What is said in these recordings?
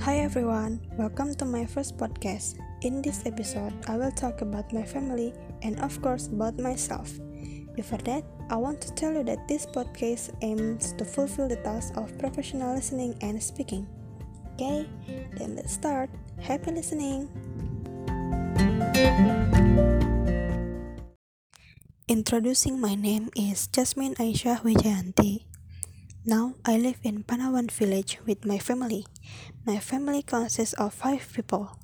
Hi everyone, welcome to my first podcast. In this episode, I will talk about my family and, of course, about myself. Before that, I want to tell you that this podcast aims to fulfill the task of professional listening and speaking. Okay, then let's start. Happy listening! Introducing my name is Jasmine Aisyah Wijayanti. Now I live in Panawan village with my family. My family consists of five people.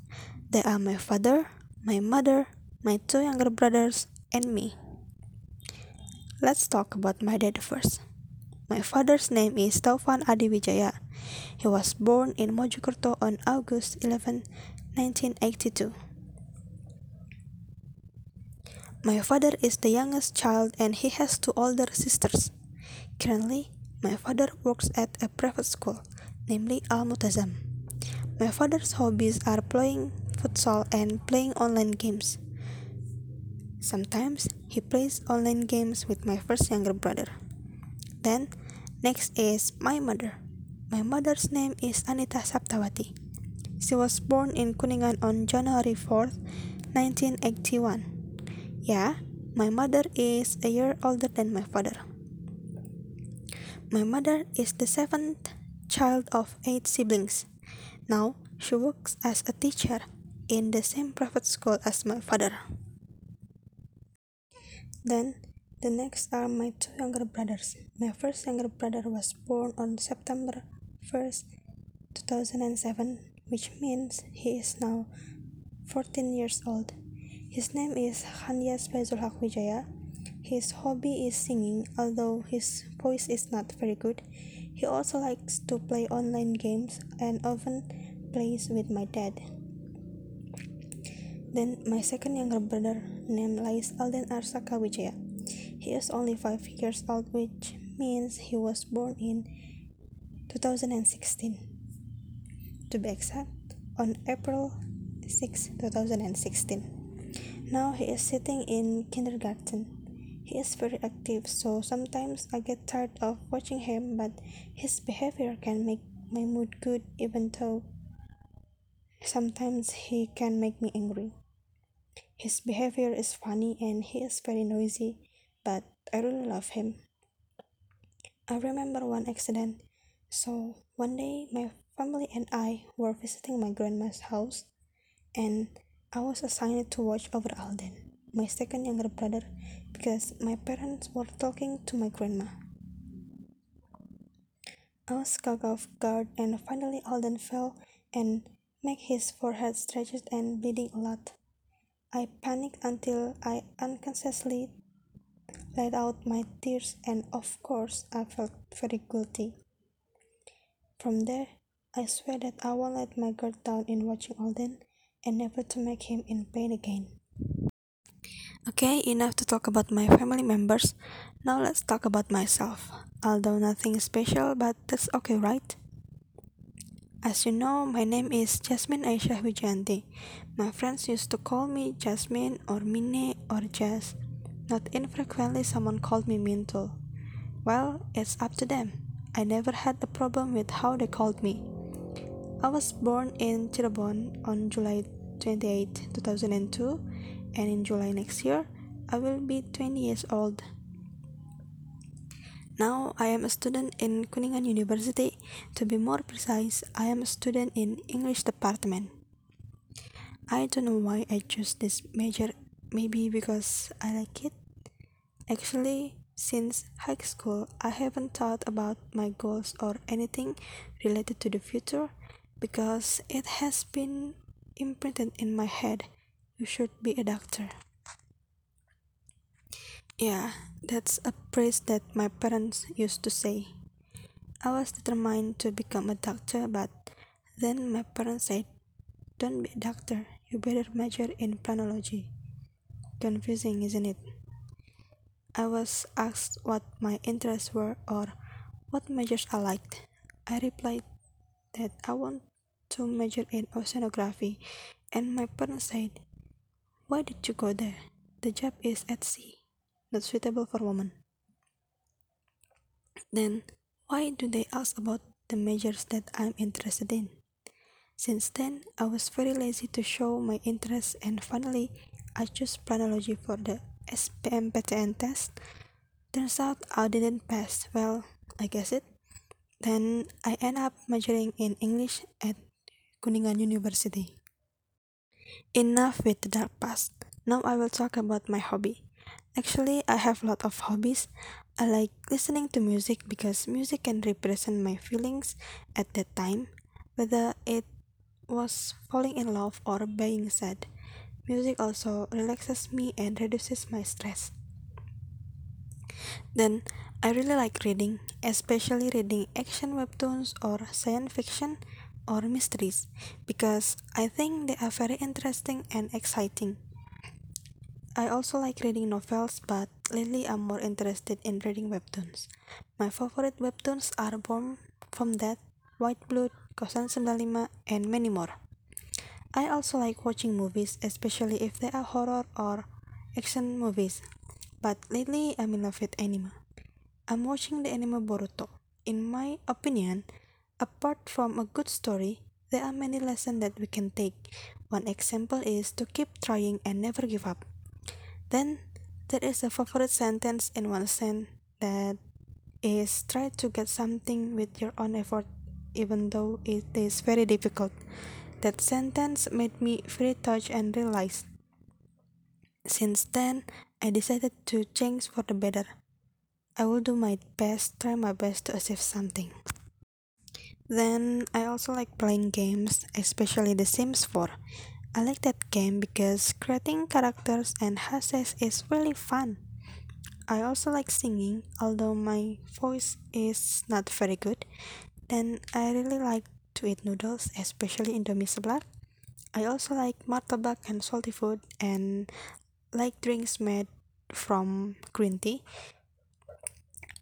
They are my father, my mother, my two younger brothers, and me. Let's talk about my dad first. My father's name is Taufan Adiwijaya. He was born in Mojokerto on August 11, 1982. My father is the youngest child and he has two older sisters. Currently, my father works at a private school, namely Al Multazam. My father's hobbies are playing futsal and playing online games. Sometimes he plays online games with my first younger brother. Then, next is my mother. My mother's name is Anita Saptawati. She was born in Kuningan on January 4th, 1981. Yeah, my mother is a year older than my father. My mother is the seventh child of eight siblings. Now, she works as a teacher in the same private school as my father. Then, the next are my two younger brothers. My first younger brother was born on September 1st, 2007, which means he is now 14 years old. His name is Hanyas Fazul Wijaya. His hobby is singing, although his voice is not very good. He also likes to play online games and often plays with my dad. Then my second younger brother named Lais Alden Arsaka Wijaya. He is only 5 years old which means he was born in 2016. To be exact, on April 6, 2016. Now he is sitting in kindergarten. He is very active, so sometimes I get tired of watching him, but his behavior can make my mood good even though sometimes he can make me angry. His behavior is funny and he is very noisy, but I really love him. I remember one accident. So one day my family and I were visiting my grandma's house and I was assigned to watch over Alden, my second younger brother, because my parents were talking to my grandma. I was caught off guard and finally Alden fell and made his forehead stretched and bleeding a lot. I panicked until I unconsciously let out my tears and of course I felt very guilty. From there, I swear that I won't let my guard down in watching Alden and never to make him in pain again. Okay, enough to talk about my family members. Now let's talk about myself. Although nothing special, but that's okay, right? As you know, my name is Jasmine Aisyah Wijanti. My friends used to call me Jasmine or Mine or Jas. Not infrequently, someone called me Mintul. Well, it's up to them. I never had a problem with how they called me. I was born in Cirebon on July 28, 2002, and in July next year, I will be 20 years old. Now I am a student in Kuningan University. To be more precise, I am a student in English department. I don't know why I chose this major, maybe because I like it. Actually, since high school, I haven't thought about my goals or anything related to the future because it has been imprinted in my head you should be a doctor. Yeah, that's a phrase that my parents used to say. I was determined to become a doctor, but then my parents said, Don't be a doctor, you better major in planology. Confusing, isn't it? I was asked what my interests were or what majors I liked. I replied that I want to major in oceanography, and my parents said, Why did you go there? The job is at sea, not suitable for women. Then, why do they ask about the majors that I'm interested in? Since then, I was very lazy to show my interest and finally I chose planology for the SBMPTN test. Turns out I didn't pass. Well, I guess it. Then I end up majoring in English at Kuningan University. Enough with the dark past. Now I will talk about my hobby. Actually, I have a lot of hobbies. I like listening to music because music can represent my feelings at that time, whether it was falling in love or being sad. Music also relaxes me and reduces my stress. Then, I really like reading, especially reading action webtoons or science fiction or mysteries, because I think they are very interesting and exciting. I also like reading novels, but lately I'm more interested in reading webtoons. My favorite webtoons are Born from Death, White Blood, Kosan 95, and many more. I also like watching movies, especially if they are horror or action movies. But lately I'm in love with anime. I'm watching the anime Boruto. In my opinion, apart from a good story, there are many lessons that we can take. One example is to keep trying and never give up. Then there is a favorite sentence in one sense that is try to get something with your own effort even though it is very difficult. That sentence made me very touched and realized. Since then, I decided to change for the better. I will do my best, try my best to achieve something. Then I also like playing games, especially The Sims 4. I like that game because creating characters and houses is really fun. I also like singing, although my voice is not very good. Then I really like to eat noodles, especially Indomie seblak. I also like martabak and salty food and like drinks made from green tea.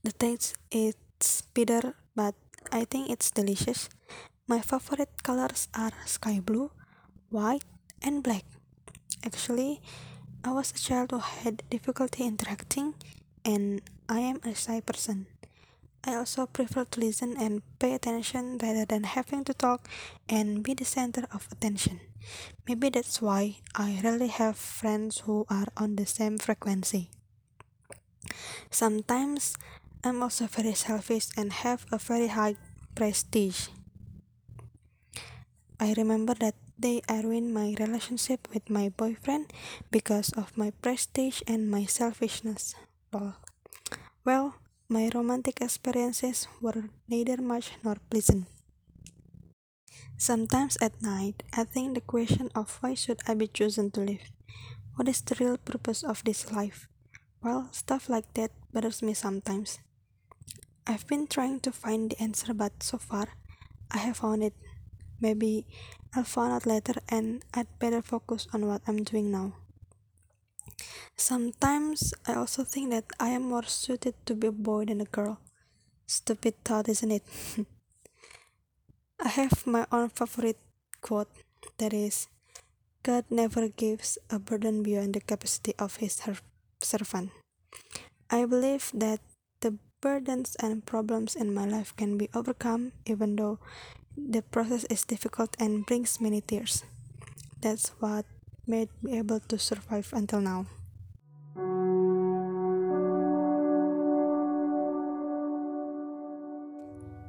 The taste is bitter, but I think it's delicious. My favorite colors are sky blue, white, and black. Actually, I was a child who had difficulty interacting, and I am a shy person. I also prefer to listen and pay attention rather than having to talk and be the center of attention. Maybe that's why I rarely have friends who are on the same frequency. Sometimes I'm also very selfish and have a very high prestige. I remember that day I ruined my relationship with my boyfriend because of my prestige and my selfishness. Well, well my romantic experiences were neither much nor pleasant. Sometimes at night, I think the question of why should I be chosen to live? What is the real purpose of this life? Well, stuff like that bothers me sometimes. I've been trying to find the answer, but so far, I have found it. Maybe I'll find out later and I'd better focus on what I'm doing now. Sometimes I also think that I am more suited to be a boy than a girl. Stupid thought, isn't it? I have my own favorite quote that is God never gives a burden beyond the capacity of his servant. I believe that burdens and problems in my life can be overcome even though the process is difficult and brings many tears. That's what made me able to survive until now.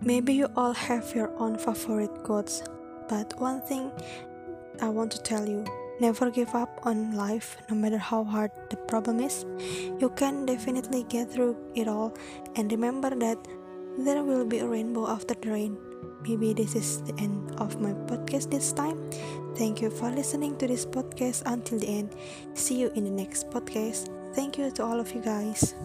Maybe you all have your own favorite quotes, but one thing I want to tell you never give up on life no matter how hard the problem is. You can definitely get through it all and remember that there will be a rainbow after the rain. Maybe this is the end of my podcast this time. Thank you for listening to this podcast until the end. See you in the next podcast. Thank you to all of you guys.